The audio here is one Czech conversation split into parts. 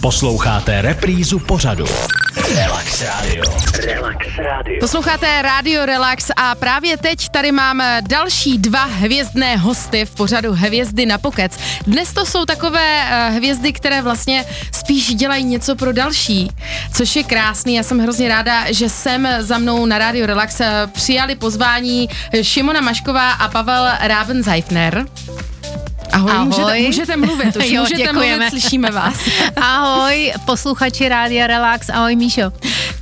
Posloucháte reprízu pořadu. Relax Radio. Relax Radio. Posloucháte Radio Relax a právě teď tady máme další dva hvězdné hosty v pořadu Hvězdy na pokec. Dnes to jsou takové uh, hvězdy, které vlastně spíš dělají něco pro další, což je krásný. Já jsem hrozně ráda, že sem za mnou na Radio Relax eh, přijali pozvání Šimona Mašková a Pavel Ravenzeifner. Ahoj, Ahoj. Můžete, můžete mluvit, už jo, můžete děkujeme. mluvit, slyšíme vás. Ahoj, posluchači Rádia Relax, ahoj Míšo.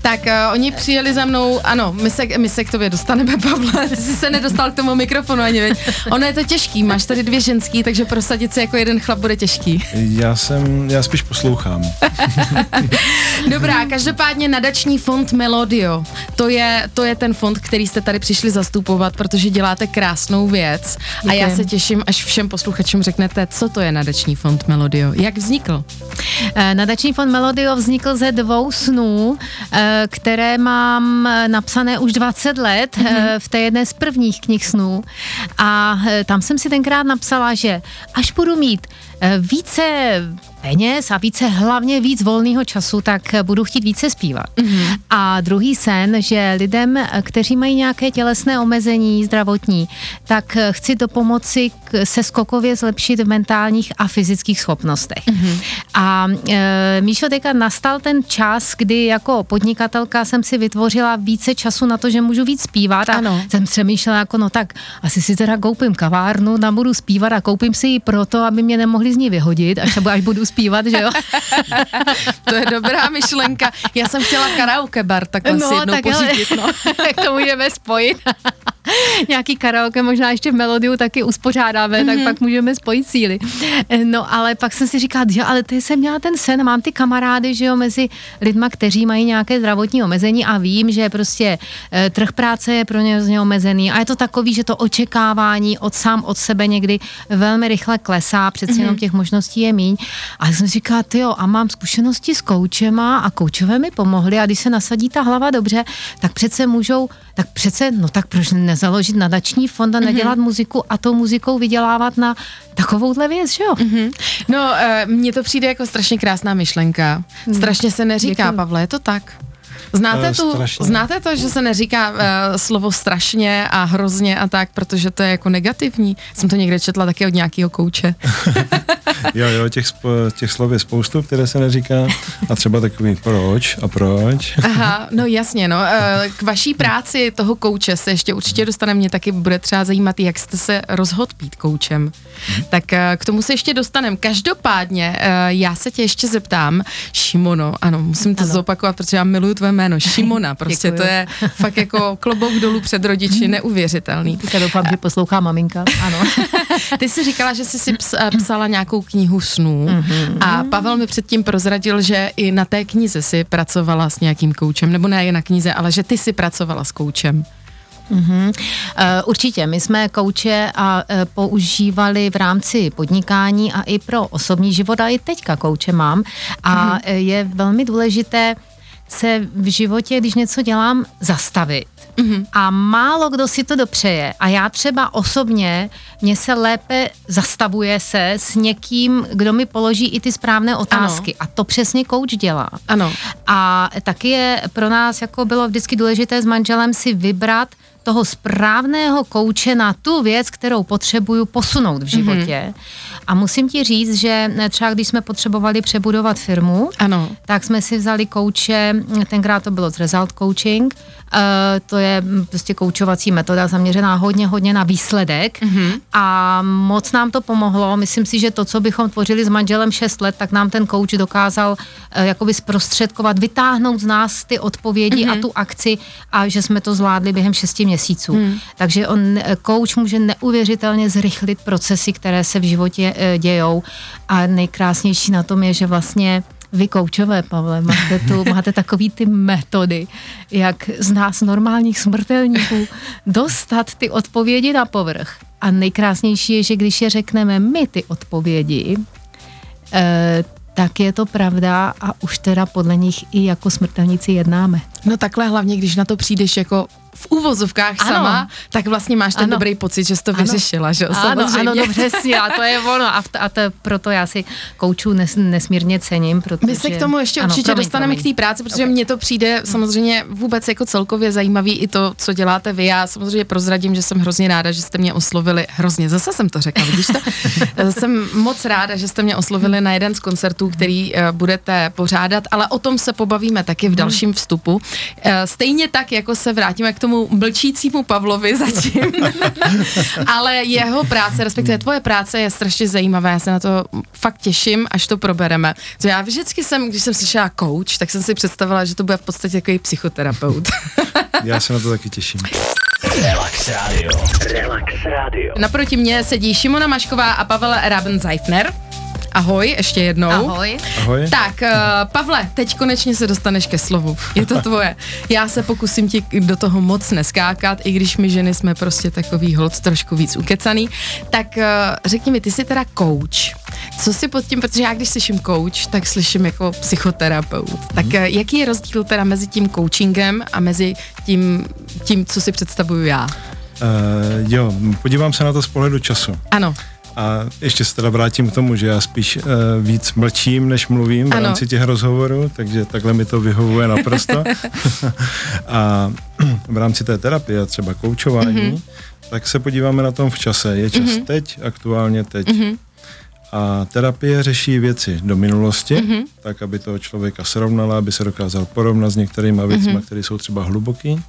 Tak uh, oni přijeli za mnou, ano, my se, my se k tobě dostaneme, Pavle, ty jsi se nedostal k tomu mikrofonu ani, veď. Ono je to těžký, máš tady dvě ženský, takže prosadit se jako jeden chlap bude těžký. Já jsem, já spíš poslouchám. Dobrá, každopádně nadační fond Melodio, to je, to je ten fond, který jste tady přišli zastupovat, protože děláte krásnou věc Děkujem. a já se těším, až všem posluchačům řeknete, co to je nadační fond Melodio, jak vznikl? Eh, nadační fond Melodio vznikl ze dvou snů, eh, které mám napsané už 20 let mm-hmm. v té jedné z prvních knih snů a tam jsem si tenkrát napsala, že až budu mít více peněz a více, hlavně víc volného času, tak budu chtít více zpívat. Mm-hmm. A druhý sen, že lidem, kteří mají nějaké tělesné omezení zdravotní, tak chci do pomoci se skokově zlepšit v mentálních a fyzických schopnostech. Mm-hmm. A e, Míšo, teďka nastal ten čas, kdy jako podnikatelka jsem si vytvořila více času na to, že můžu víc zpívat a ano. jsem přemýšlela jako no tak asi si teda koupím kavárnu, tam budu zpívat a koupím si ji proto, aby mě nemohli z ní vyhodit, až, až budu zpívat, že jo? to je dobrá myšlenka. Já jsem chtěla karaoke bar takhle no, si jednou tak pořídit. No. to můžeme spojit. Nějaký karaoke možná ještě v melodiu taky uspořádáme, mm-hmm. tak mhm. pak můžeme spojit síly. No ale pak jsem si říkala, že ale ty jsem měla ten sen, mám ty kamarády, že jo, mezi lidma, kteří mají nějaké zdravotní omezení a vím, že prostě e, trh práce je pro ně omezený a je to takový, že to očekávání od sám od sebe někdy velmi rychle klesá, přeci mm-hmm. jenom těch možností je míň. A jsem si říkala, ty jo, a mám zkušenosti s koučema a koučové mi pomohli a když se nasadí ta hlava dobře, tak přece můžou, tak přece, no tak proč nezaložit nadační fond a mhm. nedělat mm-hmm. muziku a tou muzikou vydělávat na takovouhle věc, že jo? Mm-hmm. No, uh, mně to přijde jako strašně krásná myšlenka. Hmm. Strašně se neříká, Děkuji. Pavle, je to tak? Znáte, tu, znáte to, že se neříká uh, slovo strašně a hrozně a tak, protože to je jako negativní? Jsem to někde četla taky od nějakého kouče. jo, jo, těch, těch slov je spoustu, které se neříká a třeba takový proč a proč. Aha, no jasně, no. Uh, k vaší práci toho kouče se ještě určitě dostane, mě taky bude třeba zajímat, jak jste se rozhodl být koučem. Hmm. Tak uh, k tomu se ještě dostaneme. Každopádně, uh, já se tě ještě zeptám, Šimono, ano, musím to ano. zopakovat, protože já miluju tvé jméno, Šimona, prostě to je fakt jako klobouk dolů před rodiči, neuvěřitelný. Já doufám, že poslouchá maminka, ano. Ty jsi říkala, že jsi si psala nějakou knihu snů mm-hmm. a Pavel mi předtím prozradil, že i na té knize si pracovala s nějakým koučem, nebo ne na knize, ale že ty si pracovala s koučem. Mm-hmm. Uh, určitě, my jsme kouče a uh, používali v rámci podnikání a i pro osobní život a i teďka kouče mám a mm-hmm. je velmi důležité se v životě, když něco dělám, zastavit. Mm-hmm. A málo kdo si to dopřeje. A já třeba osobně, mě se lépe zastavuje se s někým, kdo mi položí i ty správné otázky. Ano. A to přesně kouč dělá. Ano. A taky je pro nás jako bylo vždycky důležité s manželem si vybrat toho správného kouče na tu věc, kterou potřebuju posunout v životě. Mm-hmm. A musím ti říct, že třeba když jsme potřebovali přebudovat firmu, ano. tak jsme si vzali kouče, tenkrát to bylo z Result Coaching, to je prostě koučovací metoda zaměřená hodně, hodně na výsledek mm-hmm. a moc nám to pomohlo. Myslím si, že to, co bychom tvořili s manželem 6 let, tak nám ten kouč dokázal uh, jakoby zprostředkovat, vytáhnout z nás ty odpovědi mm-hmm. a tu akci a že jsme to zvládli během 6 měsíců. Mm. Takže on, kouč může neuvěřitelně zrychlit procesy, které se v životě Eh, dějou. A nejkrásnější na tom je, že vlastně vy koučové, Pavle, máte, tu, máte takový ty metody, jak z nás normálních smrtelníků dostat ty odpovědi na povrch. A nejkrásnější je, že když je řekneme my ty odpovědi, eh, tak je to pravda a už teda podle nich i jako smrtelníci jednáme. No takhle hlavně, když na to přijdeš jako v úvozovkách Ano. sama, tak vlastně máš ten Ano. dobrý pocit, že jsi to Ano. vyřešila, že jo? Ano, samozřejmě. ano, no přesně, a to je ono. A, v- a to, proto já si koučů nes, nesmírně cením, protože... My se k tomu ještě ano, určitě promiň, dostaneme promiň. k té práci, protože Ok. mně to přijde samozřejmě vůbec jako celkově zajímavý i to, co děláte vy. Já samozřejmě prozradím, že jsem hrozně ráda, že jste mě oslovili, hrozně, zase jsem to řekla, vidíš to? Eh, jsem moc ráda, že jste mě oslovili na jeden z koncertů, který eh, budete pořádat, ale o tom se pobavíme taky v dalším vstupu. Eh, Stejně tak, jako se vrátíme k tomu mlčícímu Pavlovi zatím, ale jeho práce, respektive tvoje práce je strašně zajímavá, já se na to fakt těším, až to probereme. To já vždycky jsem, když jsem slyšela coach, tak jsem si představila, že to bude v podstatě takový psychoterapeut. Já se na to taky těším. Relax Radio. Relax Radio. Naproti mně sedí Šimona Mašková a Pavel Rabenzeifner. Ahoj, ještě jednou. Ahoj. Ahoj. Tak, uh, Pavle, teď konečně se dostaneš ke slovu. Je to tvoje. Já se pokusím ti do toho moc neskákat, i když my ženy jsme prostě takový hold trošku víc ukecaný. Tak uh, řekni mi, ty jsi teda coach. Co si pod tím, protože já když slyším coach, tak slyším jako psychoterapeut. Tak uh, jaký je rozdíl teda mezi tím coachingem a mezi tím, tím co si představuju já? Uh, jo, podívám se na to z pohledu času. Ano, A ještě se teda vrátím k tomu, že já spíš uh, víc mlčím, než mluvím v Ano. rámci těch rozhovorů, takže takhle mi to vyhovuje naprosto. a v rámci té terapie a třeba koučování, Mhm. mm-hmm. tak se podíváme na tom v čase. Je čas mm-hmm. teď, aktuálně teď. Mhm. Mm-hmm. A terapie řeší věci do minulosti, Mhm. mm-hmm. tak aby toho člověka srovnala, aby se dokázal porovnat s některýma věcmi, Mhm. mm-hmm. které jsou třeba hluboký.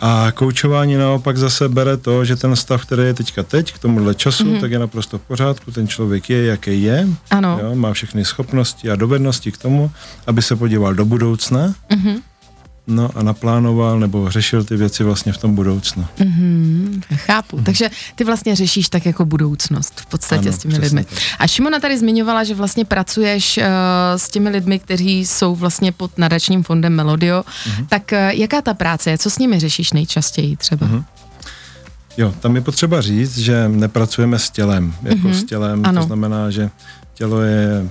A koučování naopak zase bere to, že ten stav, který je teďka teď, k tomuhle času, Mhm. mm-hmm. tak je naprosto v pořádku, ten člověk je, jaký je, ano. jo, má všechny schopnosti a dovednosti k tomu, aby se podíval do budoucna, Mhm. No a naplánoval nebo řešil ty věci vlastně v tom budoucnu. Mhm, chápu. Takže ty vlastně řešíš tak jako budoucnost v podstatě Ano, s těmi lidmi. tak. A Šimona tady zmiňovala, že vlastně pracuješ uh, s těmi lidmi, kteří jsou vlastně pod nadačním fondem Melodio. Mhm. Tak uh, jaká ta práce je? Co s nimi řešíš nejčastěji třeba? Mhm. Jo, tam je potřeba říct, že nepracujeme s tělem, jako Mhm, s tělem, ano. to znamená, že tělo je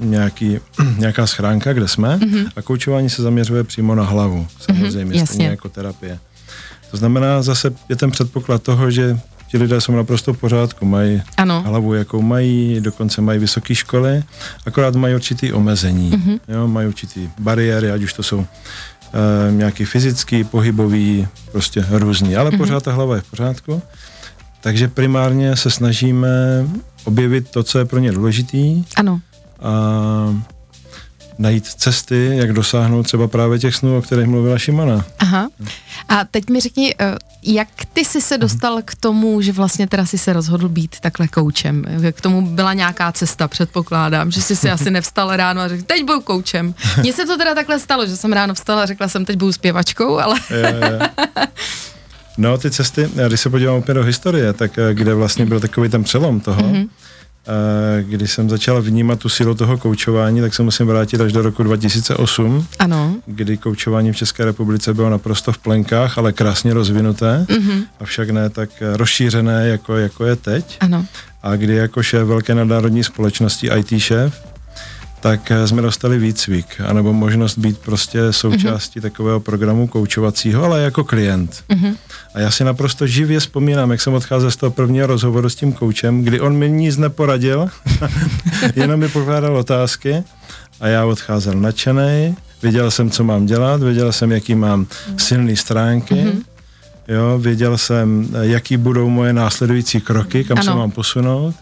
nějaký, nějaká schránka, kde jsme Mhm. a koučování se zaměřuje přímo na hlavu, samozřejmě, jasně. stejně jako terapie. To znamená, zase je ten předpoklad toho, že ti lidé jsou naprosto v pořádku, mají Ano. hlavu, jakou mají, dokonce mají vysoké školy, akorát mají určitý omezení, Mhm. jo, mají určitý bariéry, ať už to jsou e, nějaký fyzický, pohybový, prostě různý, ale Mhm. pořád ta hlava je v pořádku. Takže primárně se snažíme objevit to, co je pro ně důležitý Ano. A najít cesty, jak dosáhnout třeba právě těch snů, o kterých mluvila Šimona. Aha. A teď mi řekni, eh, jak ty jsi se dostal k tomu, že vlastně teda si se rozhodl být takhle koučem? K tomu byla nějaká cesta, předpokládám, že jsi si asi nevstal ráno a řekl, teď budu koučem. Mně se to teda takhle stalo, že jsem ráno vstala a řekla jsem, teď budu zpěvačkou, ale Je, je. No, ty cesty, když se podívám opět do historie, tak eh, kde vlastně byl takový ten přelom toho, Mhm. mm-hmm. Když jsem začal vnímat tu sílu toho koučování, tak se musím vrátit až do roku 2008, ano. kdy koučování v České republice bylo naprosto v plenkách, ale krásně rozvinuté, Mhm. mm-hmm. avšak ne tak rozšířené, jako, jako je teď. Ano. A kdy jako šéf velké nadnárodní společnosti, IT šéf, tak eh, jsme dostali výcvik, anebo možnost být prostě součástí mm-hmm. takového programu koučovacího, ale jako klient. Mhm. A já si naprosto živě vzpomínám, jak jsem odcházel z toho prvního rozhovoru s tím koučem, kdy on mi nic neporadil, jenom mi pokládal otázky a já odcházel nadšený, věděl jsem, co mám dělat, věděl jsem, jaký mám silné stránky, Mhm. jo, věděl jsem, eh, jaký budou moje následující kroky, kam se Ano. mám posunout.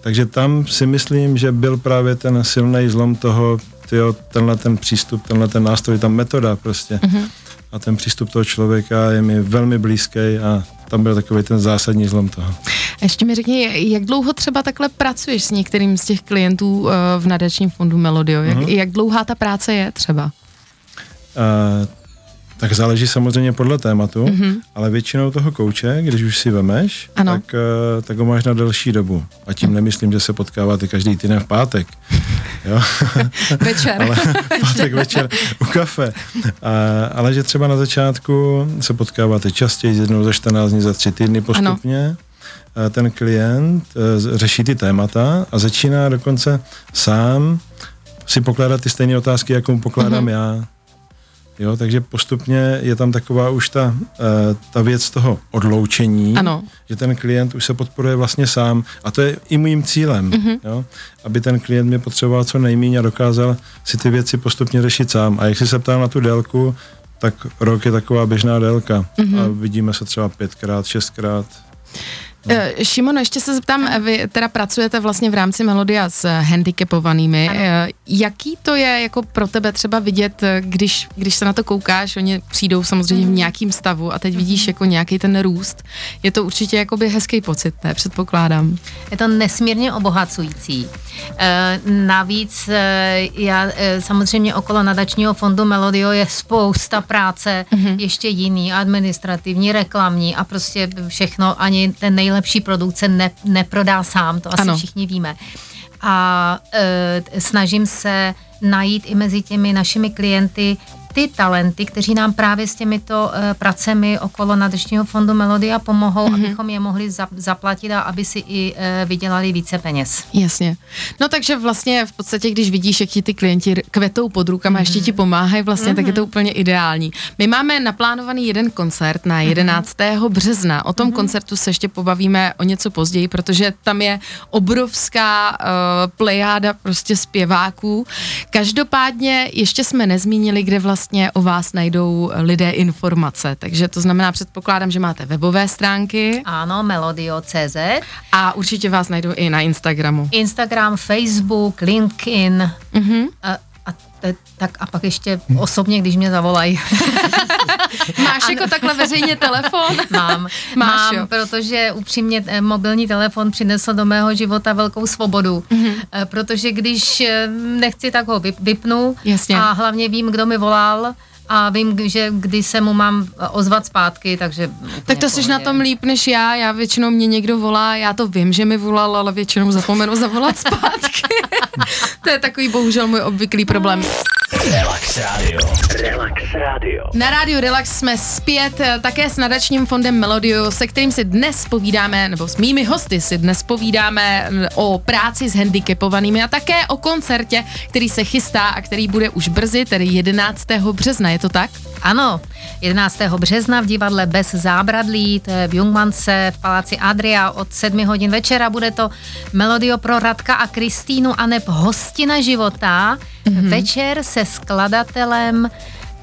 Takže tam si myslím, že byl právě ten silný zlom toho, tyjo, tenhle ten přístup, tenhle ten nástroj, ta metoda prostě. Mhm. A ten přístup toho člověka je mi velmi blízký a tam byl takový ten zásadní zlom toho. Ještě mi řekni, jak dlouho třeba takhle pracuješ s některým z těch klientů eh, v nadačním fondu Melodio? Jak, Mhm. jak dlouhá ta práce je třeba? Uh, tak záleží samozřejmě podle tématu, Mhm. mm-hmm. ale většinou toho kouče, když už si vemeš, Ano. tak, uh, tak ho máš na delší dobu. A tím nemyslím, že se potkáváte každý týden v pátek. Jo? Večer. ale pátek večer u kafe. A, ale že třeba na začátku se potkáváte častěji, jednou za 14 dní, za tři týdny postupně. A Ten klient eh, řeší ty témata a začíná dokonce sám si pokládat ty stejné otázky, jako mu pokládám mm-hmm. já. Jo, takže postupně je tam taková už ta, eh, ta věc toho odloučení, Ano. že ten klient už se podporuje vlastně sám a to je i mým cílem, mm-hmm. jo, aby ten klient mě potřeboval co nejméně a dokázal si ty věci postupně řešit sám. A jak jsi se ptal na tu délku, tak rok je taková běžná délka mm-hmm. a vidíme se třeba pětkrát, šestkrát. No. Šimon, ještě se zeptám, vy teda pracujete vlastně v rámci Melodia s handicapovanými. Ano. Jaký to je jako pro tebe třeba vidět, když, když se na to koukáš, oni přijdou samozřejmě v nějakým stavu a teď vidíš jako nějaký ten růst. Je to určitě jakoby hezký pocit, ne? Předpokládám. Je to nesmírně obohacující. E, navíc e, já e, samozřejmě okolo nadačního fondu Melodio je spousta práce, mm-hmm. ještě jiný, administrativní, reklamní a prostě všechno, ani ten nejlepší nejlepší produkce ne, neprodá sám, to asi ano. všichni víme. A e, snažím se najít i mezi těmi našimi klienty ty talenty, kteří nám právě s těmito uh, pracemi okolo Nadačního fondu Melodia pomohou, mm-hmm. abychom je mohli za, zaplatit a aby si i uh, vydělali více peněz. Jasně. No takže vlastně v podstatě, když vidíš, jak ti ty klienti kvetou pod rukama, mm-hmm. ještě ti pomáhají vlastně, mm-hmm. tak je to mhm. úplně ideální. My máme naplánovaný jeden koncert na 11. Mm-hmm. března. O tom mm-hmm. koncertu se ještě pobavíme o něco později, protože tam je obrovská uh, plejáda prostě zpěváků. Každopádně ještě jsme nezmínili, kde vlastně vlastně o vás najdou lidé informace. Takže to znamená, předpokládám, že máte webové stránky. Ano, melodio.cz. A určitě vás najdou i na Instagramu. Instagram, Facebook, LinkedIn. Uh-huh. Te, tak a pak ještě osobně, když mě zavolají. Máš jako takhle veřejně telefon? Mám, Máš, mám, jo. protože upřímně eh, mobilní telefon přinesl do mého života velkou svobodu, mm-hmm. protože když eh, nechci, tak ho vypnu Jasně. a hlavně vím, kdo mi volal, a vím, že kdy se mu mám ozvat zpátky, takže... Tak to jsi na tom líp než já, já většinou mě někdo volá, já to vím, že mi volal, ale většinou zapomenu zavolat zpátky. to je takový bohužel můj obvyklý problém. Relax Radio. Relax Radio. Na rádiu Relax jsme zpět eh, také s nadačním fondem Melodiu, se kterým si dnes povídáme, nebo s mými hosty si dnes povídáme eh, o práci s handicapovanými a také o koncertě, který se chystá a který bude už brzy, tedy 11. března, je to tak? Ano, 11. března v divadle Bez zábradlí, to je v Jungmance v paláci Adria od 7 hodin večera. Bude to Melodio pro Radka a Kristýnu a neb hostina života. Mm-hmm. Večer se skladatelem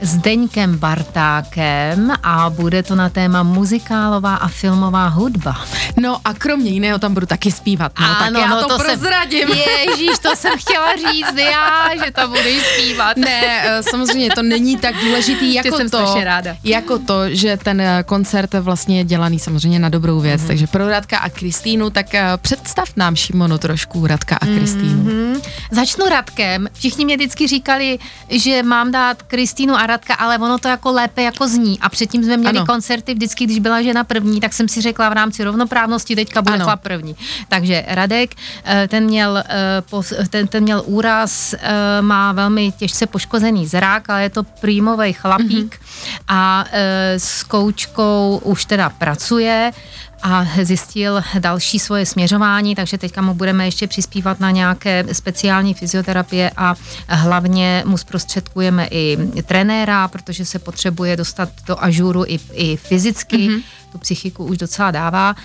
Zdeňkem Bartákem a bude to na téma muzikálová a filmová hudba. No a kromě jiného tam budu taky zpívat. No, ano, tak já no, to, to prozradím. Jsem, ježíš, to jsem chtěla říct já, že to budu zpívat. Ne, eh, samozřejmě to není tak důležitý jako jsem to, ráda. jako to, že ten eh, koncert vlastně je dělaný samozřejmě na dobrou věc. Mm-hmm. Takže pro Radka a Kristýnu, tak eh, představ nám Šimonu trošku Radka a Kristýnu. Mm-hmm. Začnu Radkem. Všichni mě vždycky říkali, že mám dát Kristýnu a Radka, ale ono to jako lépe jako zní. A předtím jsme měli ano. koncerty vždycky, když byla žena první, tak jsem si řekla v rámci rovnoprávnosti, teďka bude chlap první. Takže Radek, eh, ten měl, eh, ten, ten měl úraz, eh, má velmi těžce poškozený zrák, ale je to prýmový chlapík mm-hmm. a s koučkou už teda pracuje a zjistil další svoje směřování, takže teďka mu budeme ještě přispívat na nějaké speciální fyzioterapie a hlavně mu zprostředkujeme i trenéra, protože se potřebuje dostat do ažuru i, i fyzicky. Mm-hmm tu psychiku už docela dává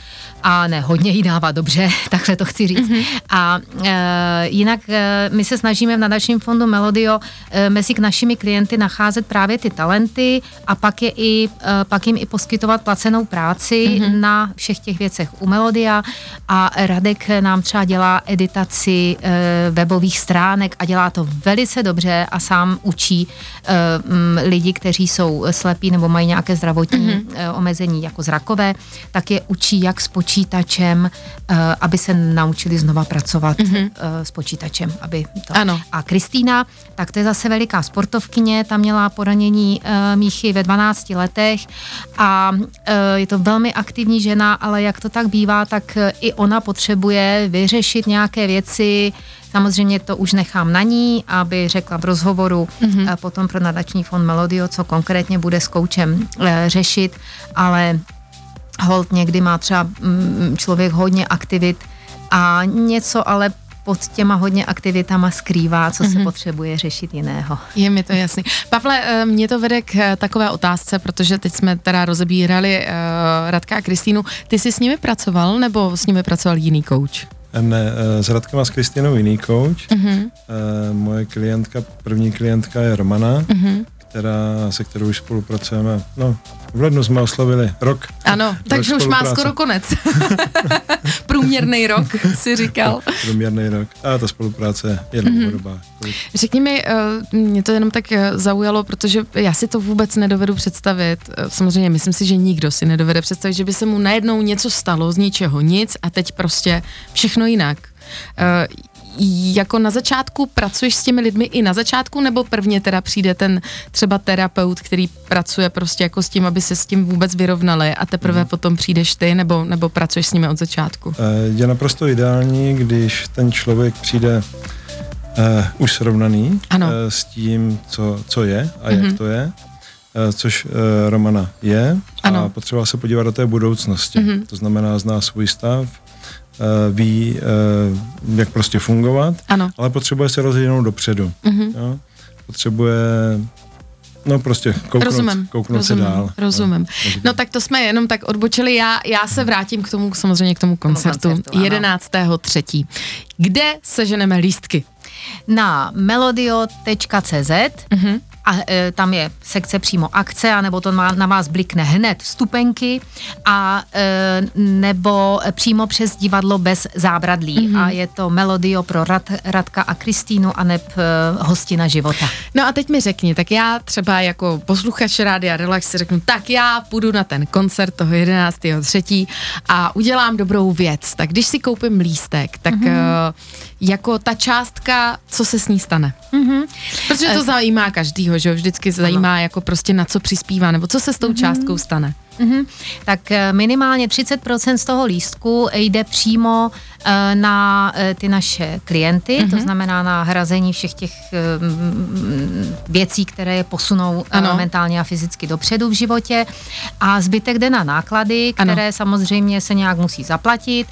a ne, hodně jí dává, dobře, takhle to chci říct. Mm-hmm. A e, jinak e, my se snažíme v nadačním fondu Melodio e, mezi k našimi klienty nacházet právě ty talenty a pak, je i, e, pak jim i poskytovat placenou práci mm-hmm. na všech těch věcech u Melodia a Radek nám třeba dělá editaci e, webových stránek a dělá to velice dobře a sám učí e, m, lidi, kteří jsou slepí nebo mají nějaké zdravotní mm-hmm. e, omezení jako zrak žákové, tak je učí jak s počítačem, uh, aby se naučili znova pracovat mm-hmm. s počítačem. Aby to. Ano. A Kristýna, tak to je zase veliká sportovkyně, tam měla poranění uh, míchy ve 12 letech a je to velmi aktivní žena, ale jak to tak bývá, tak i ona potřebuje vyřešit nějaké věci, Samozřejmě to už nechám na ní, aby řekla v rozhovoru mm-hmm. potom pro nadační fond Melodio, co konkrétně bude s koučem řešit, ale hold někdy má třeba mm, člověk hodně aktivit a něco ale pod těma hodně aktivitama skrývá, co se Mhm. potřebuje řešit jiného. Je mi to jasný. Pavle, eh, mě to vede k eh, takové otázce, protože teď jsme teda rozebírali uh, Radka a Kristýnu. Ty jsi s nimi pracoval, nebo s nimi pracoval jiný coach? Ne, eh, s Radkem a s Kristinou jiný coach. Uh-huh, Eh, Moje klientka, první klientka je Romana, uh-huh. Která, se kterou už spolupracujeme. No, v lednu jsme oslavili rok. Ano, takže už má skoro konec. Průměrný rok, si říkal. Průměrný rok. A ta spolupráce je dlouhodobá. Kolik- Řekni mi, eh, mě to jenom tak eh, zaujalo, protože já si to vůbec nedovedu představit. Eh, Samozřejmě myslím si, že nikdo si nedovede představit, že by se mu najednou něco stalo z ničeho nic a teď prostě všechno jinak. Jako na začátku pracuješ s těmi lidmi i na začátku, nebo prvně teda přijde ten třeba terapeut, který pracuje prostě jako s tím, aby se s tím vůbec vyrovnali a teprve potom přijdeš ty, nebo, nebo pracuješ s nimi od začátku? Eh, Je naprosto ideální, když ten člověk přijde uh, už srovnaný Ano. eh, s tím, co, co je a jak Mhm. to je, eh, což uh, Romana je. Ano. A potřeba se podívat do té budoucnosti. Mhm. To znamená, zná svůj stav, ví, eh, jak prostě fungovat, Ano. ale potřebuje se rozhodnout dopředu. Mhm. Jo? Potřebuje No prostě kouknout, rozumím, kouknout rozumím, se dál. rozumím. Takže- No tak to jsme jenom tak odbočili. Já, já se vrátím k tomu, samozřejmě k tomu koncertu, koncertu, ano. 11.3. Kde seženeme lístky? Na melodio.cz Mhm. A e, tam je sekce přímo akce, anebo to má, na vás blikne hned vstupenky a e, nebo přímo přes divadlo bez zábradlí Mhm. a je to Melodio pro Rad, Radka a Kristýnu a neb e, hostina života. No a teď mi řekni, tak já třeba jako posluchač Rádia Relax si řeknu, tak já půjdu na ten koncert toho 11.3. a udělám dobrou věc. Tak když si koupím lístek, tak Mhm. mm-hmm. jako ta částka, co se s ní stane? Mm-hmm. Protože to zajímá každýho, že jo? Vždycky se zajímá jako prostě na co přispívá, nebo co se s tou částkou stane. Mhm. Tak eh, minimálně 30% z toho lístku jde přímo eh, na eh, ty naše klienty, Mhm. mm-hmm. to znamená na hrazení všech těch věcí, které je posunou Ano. ano. mentálně a fyzicky dopředu v životě a zbytek jde na náklady, Ano. které samozřejmě se nějak musí zaplatit.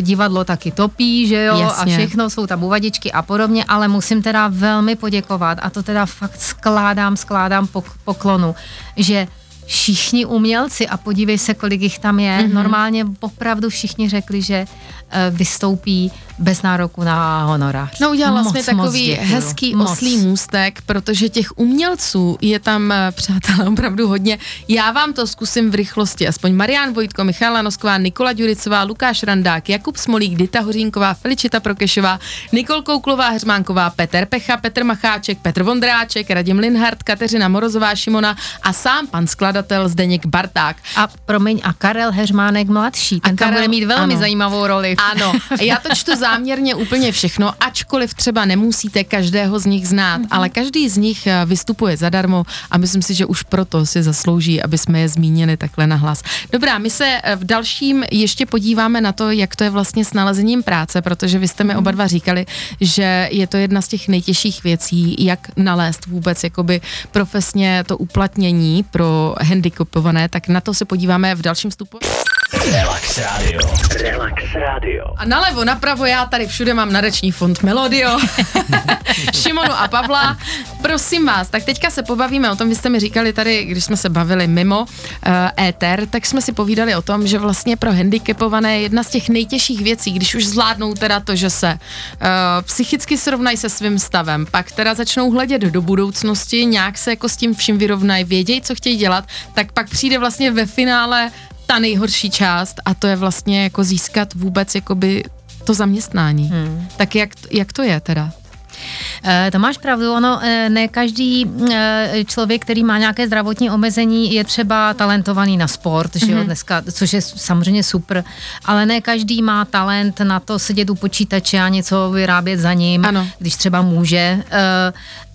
Divadlo taky topí, že jo, Jasně. a všechno, jsou tam uvadičky a podobně, ale musím teda velmi poděkovat a to teda fakt skládám, skládám pok- poklonu, že všichni umělci a podívej se, kolik jich tam je. Mm-hmm. Normálně opravdu všichni řekli, že eh, vystoupí bez nároku na honorář. No udělal vlastně Moc, takový moc děkuju. hezký Moc. oslý můstek, protože těch umělců je tam, eh, přátelé, opravdu hodně. Já vám to zkusím v rychlosti. Aspoň Marian Vojtko, Michála Nosková, Nikola Ďuricová, Lukáš Randák, Jakub Smolík, Dita Hořínková, Feličita Prokešová, Nikol Kouklová, Heřmánková, Petr Pecha, Petr Macháček, Petr Vondráček, Radim Linhart, Kateřina Morozová Šimona a sám pan skladatel Zdeněk Barták. A promiň, a Karel Heřmánek mladší, ten tam Karel- bude mít velmi ano. zajímavou roli. Ano, já to čtu záměrně úplně všechno, ačkoliv třeba nemusíte každého z nich znát, mm-hmm. ale každý z nich eh, vystupuje zadarmo a myslím si, že už proto si zaslouží, aby jsme je zmínili takhle nahlas. Dobrá, my se eh, v dalším ještě podíváme na to, jak to je vlastně s nalezením práce, protože vy jste mi oba dva říkali, že je to jedna z těch nejtěžších věcí, jak nalézt vůbec jakoby profesně to uplatnění pro handicapované, tak na to se podíváme v dalším vstupu. Relax Radio. Relax Radio. A nalevo, napravo, já tady všude mám nadační fond Melodio, Šimonu a Pavla. Prosím vás, tak teďka se pobavíme o tom, vy jste mi říkali tady, když jsme se bavili mimo uh, éter, tak jsme si povídali o tom, že vlastně pro handicapované je jedna z těch nejtěžších věcí, když už zvládnou teda to, že se uh, psychicky srovnají se svým stavem, pak teda začnou hledět do budoucnosti, nějak se jako s tím vším vyrovnají, vědějí, co chtějí dělat, tak pak přijde vlastně ve finále ta nejhorší část a to je vlastně jako získat vůbec jakoby to zaměstnání. Hmm. Tak jak, jak to je teda? Eh, To máš pravdu, ono eh, ne každý eh, člověk, který má nějaké zdravotní omezení, je třeba talentovaný na sport, že Mhm. jo, dneska, což je samozřejmě super, ale ne každý má talent na to sedět u počítače a něco vyrábět za ním, Ano. když třeba může.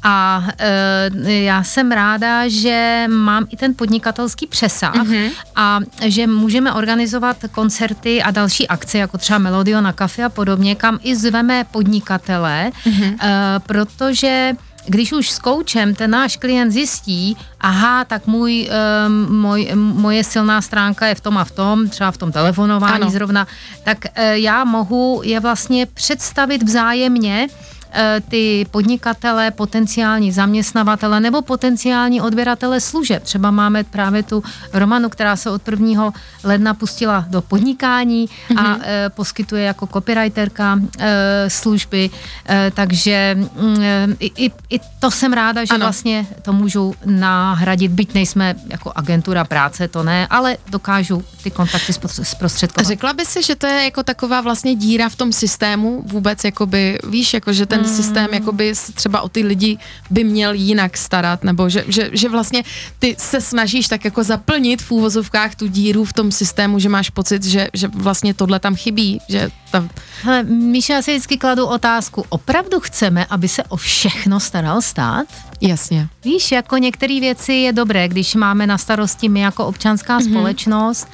A eh, já jsem ráda, že mám i ten podnikatelský přesah Mhm. a že můžeme organizovat koncerty a další akce, jako třeba Melodio na kafe a podobně, kam i zveme podnikatele, Mhm. eh, protože když už s koučem ten náš klient zjistí, aha, tak můj, um, můj, moje silná stránka je v tom a v tom, třeba v tom telefonování ano. zrovna, tak uh, já mohu je vlastně představit vzájemně, ty podnikatele, potenciální zaměstnavatele nebo potenciální odběratele služeb. Třeba máme právě tu Romanu, která se od 1. ledna pustila do podnikání mm-hmm. a e, poskytuje jako copywriterka e, služby, takže mm, i, i to jsem ráda, že ano. vlastně to můžu nahradit, byť nejsme jako agentura práce, to ne, ale dokážu ty kontakty zprostředkovat. Řekla by si, že to je jako taková vlastně díra v tom systému vůbec, jakoby, víš, jako že ten mm. systém jakoby třeba o ty lidi by měl jinak starat, nebo že, že, že vlastně ty se snažíš tak jako zaplnit v úvozovkách tu díru v tom systému, že máš pocit, že, že vlastně tohle tam chybí, že tam... Hele, Míša, já si vždycky kladu otázku, opravdu chceme, aby se o všechno staral stát? Jasně. Víš, jako některé věci je dobré, když máme na starosti my jako občanská mm-hmm. společnost,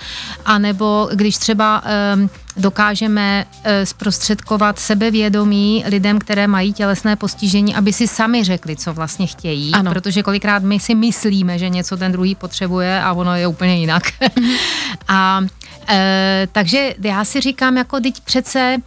anebo když třeba um, dokážeme uh, zprostředkovat sebevědomí lidem, které mají tělesné postižení, aby si sami řekli, co vlastně chtějí, ano. protože kolikrát my si myslíme, že něco ten druhý potřebuje a ono je úplně jinak. Mhm. a e, takže já si říkám, jako teď přece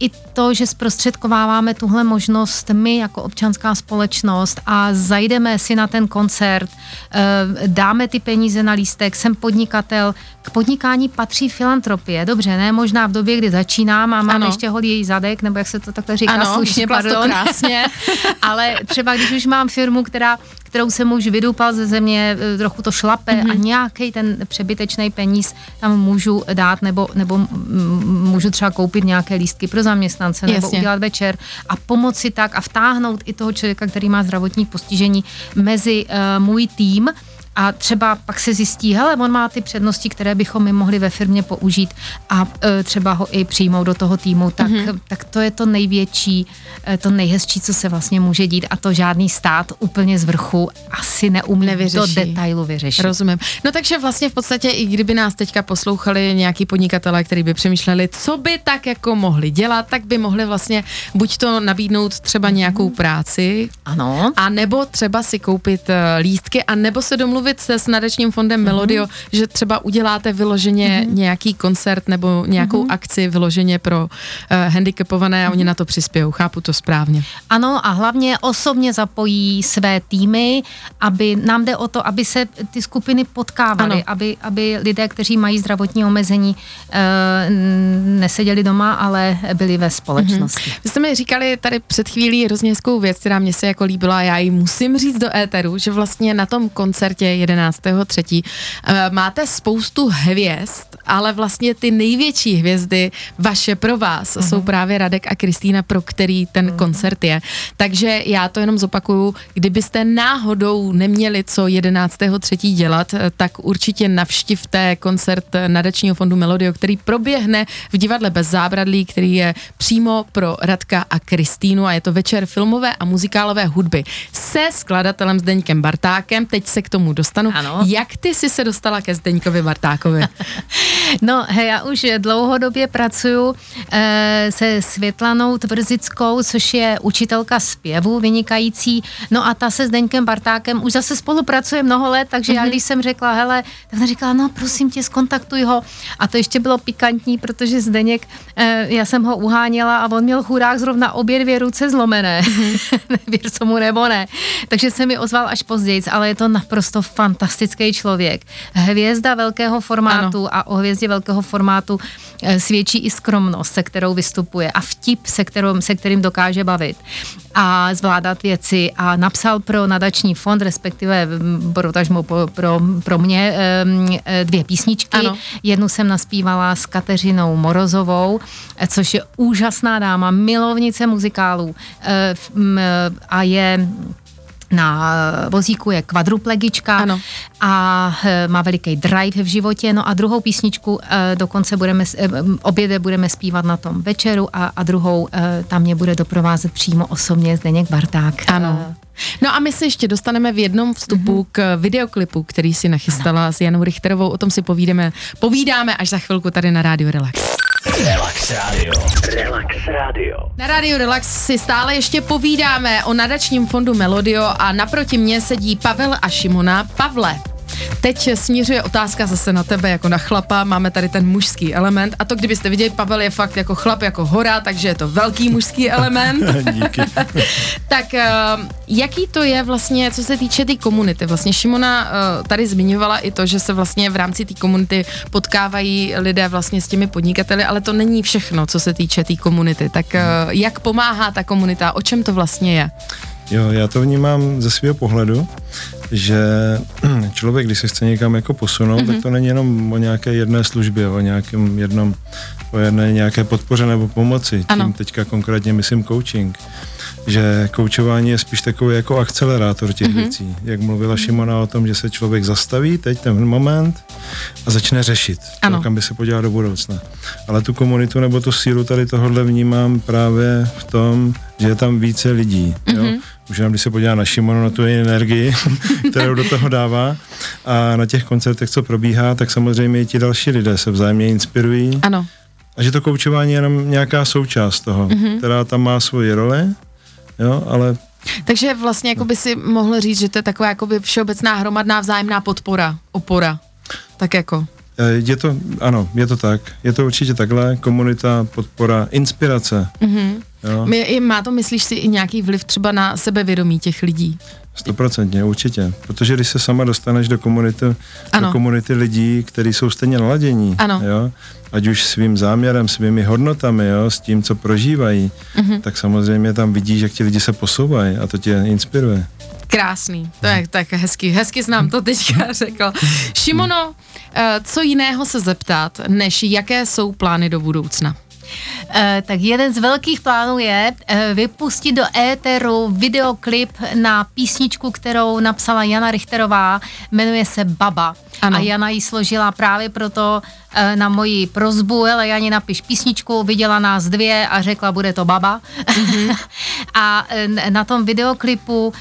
i to, že zprostředkováváme tuhle možnost my jako občanská společnost a zajdeme si na ten koncert, eh, dáme ty peníze na lístek, jsem podnikatel, k podnikání patří filantropie. Dobře, ne možná v době, kdy začínám a mám ano. ještě holý zadek, nebo jak se to takhle říká ano, slušně, pardon. Krásně. Ale třeba když už mám firmu, která kterou jsem už vydoupal ze země, eh, trochu to šlape mm-hmm. a mhm. nějaký ten přebytečný peníz tam můžu dát, nebo, nebo můžu třeba koupit nějaké lístky pro zaměstnance, Jasně. nebo udělat večer a pomoci tak a vtáhnout i toho člověka, který má zdravotní postižení mezi uh, můj tým, a třeba pak se zjistí, hele, on má ty přednosti, které bychom my mohli ve firmě použít a e, třeba ho i přijmout do toho týmu, tak, mm-hmm. tak to je to největší, e, to nejhezčí, co se vlastně může dít a to žádný stát úplně z vrchu asi neumí Nevyřeší. do detailu vyřešit. Rozumím. No takže vlastně v podstatě i kdyby nás teďka poslouchali nějaký podnikatelé, kteří by přemýšleli, co by tak jako mohli dělat, tak by mohli vlastně buď to nabídnout třeba nějakou práci, ano. a nebo třeba si koupit e, lístky, a nebo se domluvit domluvit se s nadačním fondem Melodio, mm-hmm. že třeba uděláte vyloženě mm-hmm. nějaký koncert nebo nějakou mm-hmm. akci vyloženě pro uh, handicapované a mm-hmm. oni na to přispějou. Chápu to správně. Ano a hlavně osobně zapojí své týmy, aby nám jde o to, aby se ty skupiny potkávaly, aby, aby lidé, kteří mají zdravotní omezení, uh, neseděli doma, ale byli ve společnosti. Mm-hmm. Vy jste mi říkali tady před chvílí hrozně hezkou věc, která mě se jako líbila a já ji musím říct do éteru, že vlastně na tom koncertě 11.3. Eh, máte spoustu hvězd, ale vlastně ty největší hvězdy vaše pro vás uh-huh. jsou právě Radek a Kristýna, pro který ten uh-huh. koncert je. Takže já to jenom zopakuju, kdybyste náhodou neměli co 11.3. dělat, eh, tak určitě navštivte koncert nadačního fondu Melodio, který proběhne v divadle bez zábradlí, který je přímo pro Radka a Kristýnu a je to večer filmové a muzikálové hudby se skladatelem Zdeňkem Bartákem. Teď se k tomu dostanu. Ano. Jak ty jsi se dostala ke Zdeňkovi Bartákovi? no, he, já už dlouhodobě pracuju e, se Světlanou Tvrzickou, což je učitelka zpěvu vynikající. No a ta se Zdeňkem Bartákem už zase spolupracuje mnoho let, takže mm-hmm. já mhm. když jsem řekla, hele, tak jsem říkala, no prosím tě, skontaktuj ho. A to ještě bylo pikantní, protože Zdeněk, e, já jsem ho uháněla a on měl chudák zrovna obě dvě ruce zlomené. Mm-hmm. Nevěř co mu nebo ne. Takže se mi ozval až později, ale je to naprosto fantastický člověk. Hvězda velkého formátu ano. a o hvězdě velkého formátu eh, svědčí i skromnost, se kterou vystupuje a vtip, se, kterou, se kterým dokáže bavit a zvládat věci a napsal pro nadační fond, respektive mm, pro, pro, pro mě eh, dvě písničky. Ano. Jednu jsem naspívala s Kateřinou Morozovou, eh, což je úžasná dáma, milovnice muzikálů a je na vozíku je kvadruplegička ano. a e, má veliký drive v životě. No a druhou písničku e, dokonce budeme, e, obě budeme zpívat na tom večeru a, a druhou tam mě bude doprovázet přímo osobně Zdeněk Barták. Ano. No a my se ještě dostaneme v jednom vstupu mm-hmm. k videoklipu, který si nachystala ano. s Janou Richterovou. O tom si povídeme, povídáme až za chvilku tady na Rádio Relax. Relax Radio. Relax Radio. Na rádiu Relax si stále ještě povídáme o nadačním fondu Melodio a naproti mně sedí Pavel a Šimona. Pavle, Teď směřuje otázka zase na tebe jako na chlapa, máme tady ten mužský element a to kdybyste viděli, Pavel je fakt jako chlap, jako hora, takže je to velký mužský element. Díky. tak eh, jaký to je vlastně, co se týče té komunity? Vlastně Šimona eh, tady zmiňovala i to, že se vlastně v rámci té komunity potkávají lidé vlastně s těmi podnikateli, ale to není všechno, co se týče té komunity. Tak eh, jak pomáhá ta komunita, o čem to vlastně je? Jo, já to vnímám ze svého pohledu, že člověk, když se chce někam jako posunout, mm-hmm. tak to není jenom o nějaké jedné službě, o nějakém jednom, o jedné nějaké podpoře nebo pomoci. Ano. Tím teďka konkrétně myslím coaching. Že koučování je spíš takový jako akcelerátor těch mm-hmm. věcí. Jak mluvila Šimona o tom, že se člověk zastaví teď ten moment a začne řešit, Ano. to, kam by se podíval do budoucna. Ale tu komunitu nebo tu sílu tady tohohle vnímám právě v tom, že je tam více lidí. Jo? Už jenom když se podívá na Šimonu, na tu energii, kterou do toho dává a na těch koncertech, co probíhá, tak samozřejmě i ti další lidé se vzájemně inspirují. Ano. A že to koučování je jenom nějaká součást toho, Mhm. která tam má svoji roli, jo, ale Takže vlastně jako by si mohl říct, že to je taková jakoby všeobecná hromadná vzájemná podpora, opora. Tak jako. eh, je to, ano, je to tak. Je to určitě takhle, komunita, podpora, inspirace. Mhm. Jo, i- Má to, myslíš si, i nějaký vliv třeba na sebevědomí těch lidí? stoprocentně, určitě. Protože když se sama dostaneš do komunity, Ano. do komunity lidí, kteří jsou stejně naladění, Ano. jo, ať už svým záměrem, svými hodnotami, jo, s tím, co prožívají, Mhm. tak samozřejmě tam vidíš, jak ti lidi se posouvají a to tě inspiruje. Krásný, to je tak hezky, hezky znám to teďka řekl. Šimono, eh, co jiného se zeptat, než jaké jsou plány do budoucna? Eh, tak jeden z velkých plánů je eh, vypustit do éteru videoklip na písničku, kterou napsala Jana Richterová, jmenuje se Baba. Ano. A Jana ji složila právě proto eh, na moji prozbu, ale Jani napiš písničku, viděla nás dvě a řekla, bude to Baba. a eh, na tom videoklipu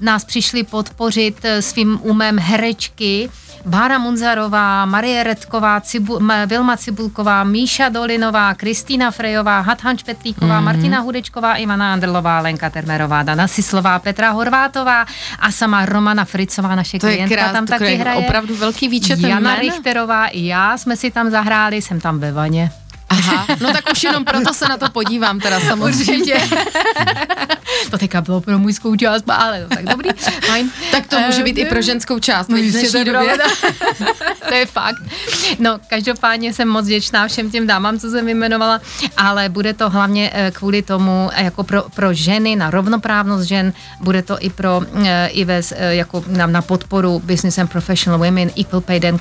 nás přišli podpořit svým umem herečky, Bára Munzarová, Marie Redková, Cibu, Vilma Cibulková, Míša Dolinová, Kristýna Frejová, Hathan Špetlíková, mm-hmm. Martina Hudečková, Ivana Andrlová, Lenka Termerová, Dana Sislová, Petra Horvátová a sama Romana Fricová, naše To je klientka, krás, tam to taky je hraje. opravdu velký výčet Jana jmen. Richterová i já jsme si tam zahráli, jsem tam ve vaně. Aha, no tak už jenom proto se na to podívám teda samozřejmě. teďka bylo pro mužskou část, ale no, tak dobrý, fajn. Tak to může být i pro ženskou část v dnešní to je době. to je fakt. No, každopádně jsem moc vděčná všem těm dámám, co jsem vyjmenovala, ale bude to hlavně eh, kvůli tomu, eh, jako pro, pro ženy, na rovnoprávnost žen, bude to i pro, eh, i ve, eh, jako na, na podporu Business and Professional Women, Equal Pay Day,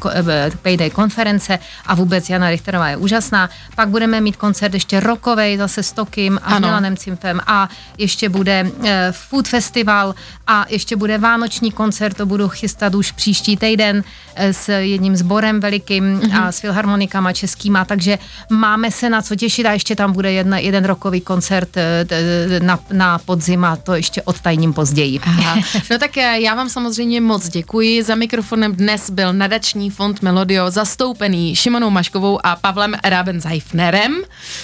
eh, konference a vůbec Jana Richterová je úžasná. Pak budeme mít koncert ještě rokovej zase s Tokim a Ano. Milanem Cimpem a ještě bude eh, Food Festival a ještě bude vánoční koncert, to budu chystat už příští týden eh, s jedním sborem velikým mm-hmm. a s filharmonikama českýma, takže máme se na co těšit a ještě tam bude jedna, jeden rokový koncert eh, na, na podzim a to ještě odtajním později. Aha. No tak eh, já vám samozřejmě moc děkuji. Za mikrofonem dnes byl nadační fond Melodio zastoupený Šimonou Maškovou a Pavlem Rabenzeifnerem.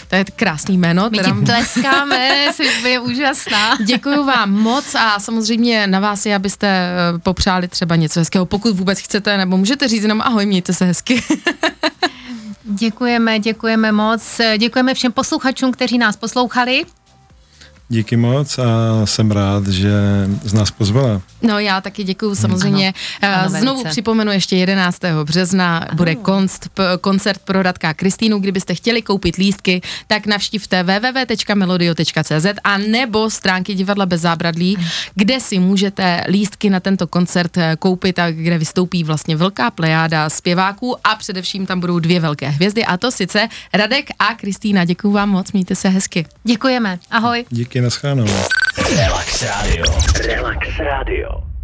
To je krásný jméno. My ti tleskáme, jsi úplně úžasná. Děkuji vám moc a samozřejmě na vás je, abyste eh, popřáli třeba něco hezkého, pokud vůbec chcete, nebo můžete říct jenom ahoj, mějte se hezky. Děkujeme, děkujeme moc. Děkujeme všem posluchačům, kteří nás poslouchali. Díky moc a jsem rád, že z nás pozvala. No já taky děkuji samozřejmě. Ano, Ano, ano, Znovu velice. připomenu ještě 11. března bude konst, p, koncert pro Radka Kristýnu. Kdybyste chtěli koupit lístky, tak navštivte www.melodio.cz a nebo stránky Divadla bez zábradlí, kde si můžete lístky na tento koncert eh, koupit a kde vystoupí vlastně velká plejáda zpěváků a především tam budou dvě velké hvězdy a to sice Radek a Kristýna. Děkuji vám moc, mějte se hezky. Děkujeme. Ahoj. Díky, naschánou. Relax Radio. Relax Radio.